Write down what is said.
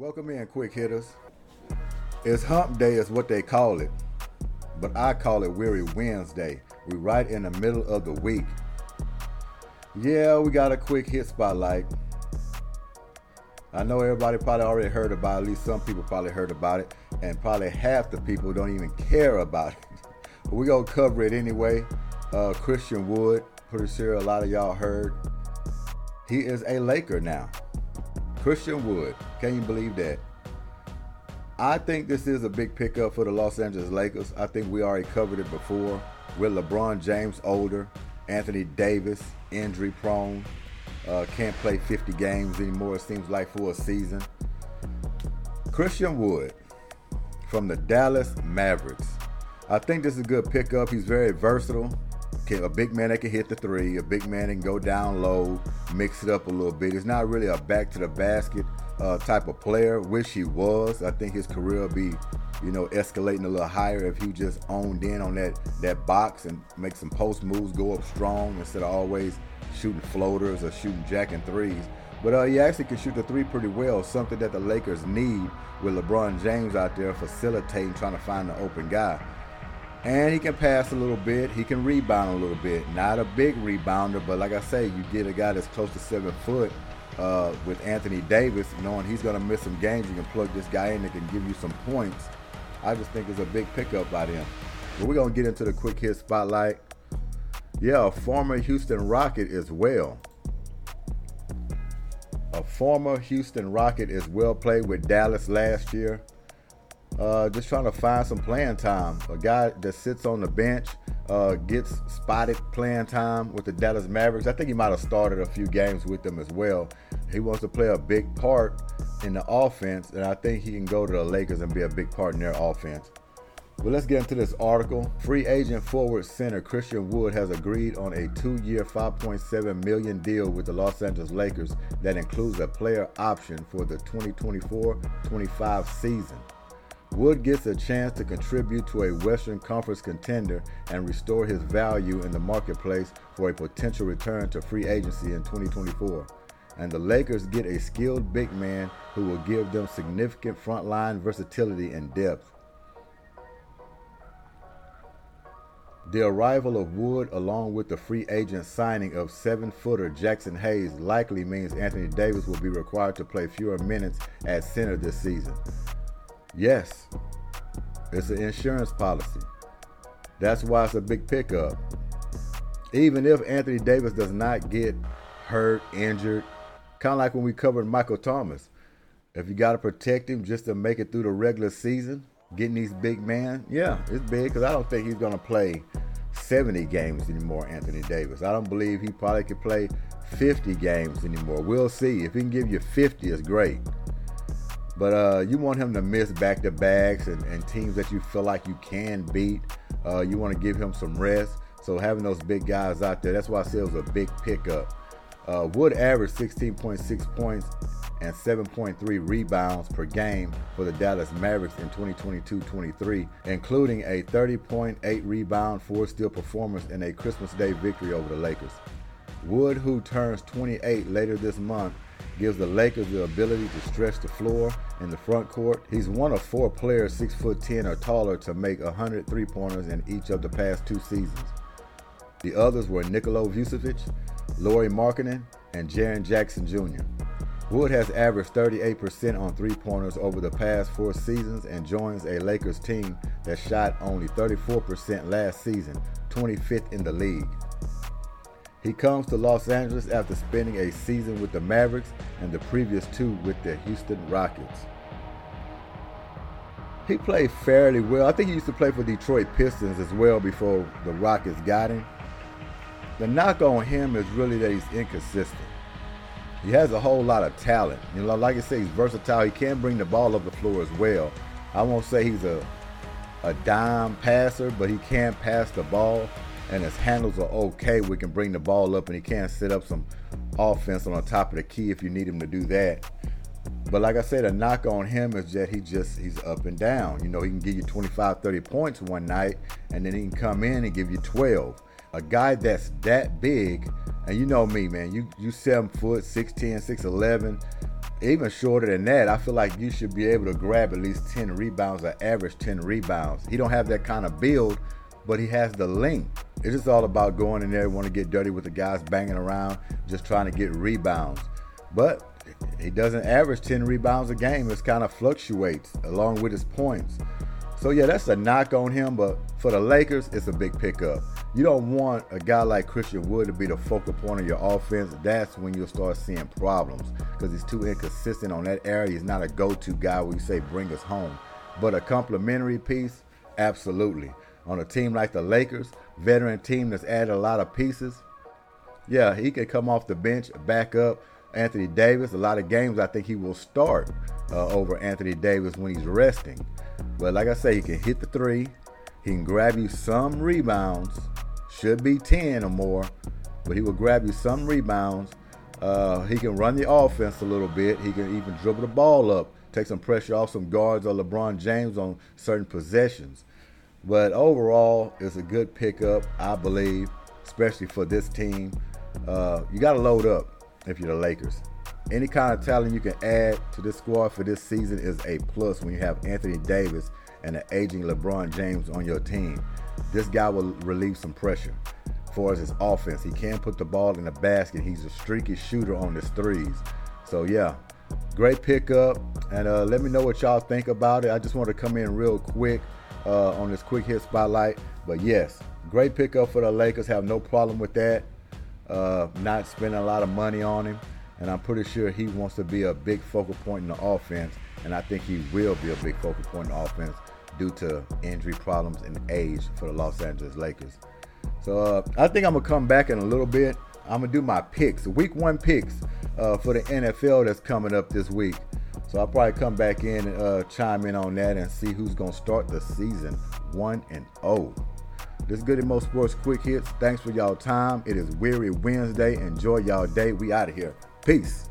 Welcome in, quick hitters. It's hump day, is what they call it, but I call it Weary Wednesday. We right in the middle of the week. Yeah, we got a quick hit spotlight. I know everybody probably already heard about it, at least some people probably heard about it, and probably half the people don't even care about it. but we gonna cover it anyway. Uh, Christian Wood, pretty sure a lot of y'all heard. He is a Laker now. Christian Wood, can you believe that? I think this is a big pickup for the Los Angeles Lakers. I think we already covered it before. With LeBron James older, Anthony Davis injury prone, uh, can't play 50 games anymore, it seems like, for a season. Christian Wood from the Dallas Mavericks. I think this is a good pickup. He's very versatile. A big man that can hit the three, a big man that can go down low, mix it up a little bit. He's not really a back to the basket uh, type of player. Wish he was. I think his career will be, you know, escalating a little higher if he just owned in on that that box and make some post moves, go up strong instead of always shooting floaters or shooting jack and threes. But uh, he actually can shoot the three pretty well, something that the Lakers need with LeBron James out there facilitating, trying to find the open guy. And he can pass a little bit. He can rebound a little bit. Not a big rebounder, but like I say, you get a guy that's close to seven foot uh, with Anthony Davis, knowing he's going to miss some games. You can plug this guy in that can give you some points. I just think it's a big pickup by them. But we're going to get into the quick hit spotlight. Yeah, a former Houston Rocket as well. A former Houston Rocket as well played with Dallas last year. Uh, just trying to find some playing time. A guy that sits on the bench uh, gets spotted playing time with the Dallas Mavericks. I think he might have started a few games with them as well. He wants to play a big part in the offense, and I think he can go to the Lakers and be a big part in their offense. But let's get into this article. Free agent forward center Christian Wood has agreed on a two-year, 5.7 million deal with the Los Angeles Lakers that includes a player option for the 2024-25 season. Wood gets a chance to contribute to a Western Conference contender and restore his value in the marketplace for a potential return to free agency in 2024. And the Lakers get a skilled big man who will give them significant frontline versatility and depth. The arrival of Wood, along with the free agent signing of seven footer Jaxson Hayes, likely means Anthony Davis will be required to play fewer minutes at center this season. Yes, it's an insurance policy. That's why it's a big pickup. Even if Anthony Davis does not get hurt, injured, kind of like when we covered Michael Thomas. If you got to protect him just to make it through the regular season, getting these big man, yeah, it's big because I don't think he's going to play 70 games anymore, Anthony Davis. I don't believe he probably could play 50 games anymore. We'll see. If he can give you 50, it's great. But uh, you want him to miss back to backs and, and, teams that you feel like you can beat. Uh, you want to give him some rest. So having those big guys out there, that's why I said it was a big pickup. Uh, Wood averaged 16.6 points and 7.3 rebounds per game for the Dallas Mavericks in 2022-23, including a 30.8 rebound, four steal performance in a Christmas Day victory over the Lakers. Wood, who turns 28 later this month, gives the Lakers the ability to stretch the floor in the front court. He's one of four players 6 foot 10 or taller to make 100 three-pointers in each of the past two seasons. The others were Nikola Vucevic, Lauri Markkanen, and Jaren Jackson Jr. Wood has averaged 38% on three-pointers over the past four seasons and joins a Lakers team that shot only 34% last season, 25th in the league. He comes to Los Angeles after spending a season with the Mavericks and the previous two with the Houston Rockets. He played fairly well. I think he used to play for Detroit Pistons as well before the Rockets got him. The knock on him is really that he's inconsistent. He has a whole lot of talent. You know, like I say, he's versatile. He can bring the ball up the floor as well. I won't say he's a a dime passer, but he can pass the ball and his handles are okay. We can bring the ball up and he can set up some offense on the top of the key if you need him to do that. But like I said, a knock on him is that he just he's up and down. You know, he can give you 25, 30 points one night, and then he can come in and give you 12. A guy that's that big, and you know me, man, you you seven foot, 6'10, 6'11, even shorter than that, I feel like you should be able to grab at least 10 rebounds or average 10 rebounds. He don't have that kind of build, but he has the length. It's just all about going in there, want to get dirty with the guys banging around, just trying to get rebounds. But he doesn't average 10 rebounds a game. It kind of fluctuates along with his points. So yeah, that's a knock on him, but for the Lakers, it's a big pickup. You don't want a guy like Christian Wood to be the focal point of your offense. That's when you'll start seeing problems because he's too inconsistent on that area. He's not a go-to guy where you say bring us home. But a complementary piece, absolutely. On a team like the Lakers, veteran team that's added a lot of pieces, yeah, he could come off the bench, back up Anthony Davis. A lot of games I think he will start uh, over Anthony Davis when he's resting. But like I say, he can hit the three. He can grab you some rebounds. Should be 10 or more. But he will grab you some rebounds. Uh, he can run the offense a little bit. He can even dribble the ball up, take some pressure off some guards or LeBron James on certain possessions. But overall, it's a good pickup, I believe, especially for this team. Uh, you got to load up if you're the Lakers. Any kind of talent you can add to this squad for this season is a plus when you have Anthony Davis and an aging LeBron James on your team. This guy will relieve some pressure. For his offense, he can put the ball in the basket. He's a streaky shooter on his threes. So yeah, great pickup. And uh, let me know what y'all think about it. I just want to come in real quick uh, on this quick hit spotlight. But yes, great pickup for the Lakers. Have no problem with that. Uh, not spending a lot of money on him and I'm pretty sure he wants to be a big focal point in the offense, and I think he will be a big focal point in the offense due to injury problems and age for the Los Angeles Lakers. So uh, I think I'm gonna come back in a little bit. I'm gonna do my picks, week one picks uh, for the NFL that's coming up this week. So I'll probably come back in and uh, chime in on that and see who's gonna start the season one and zero. Oh. This is Goodymo Sports Quick Hits. Thanks for y'all time. It is Weary Wednesday. Enjoy y'all day. We out of here. Peace.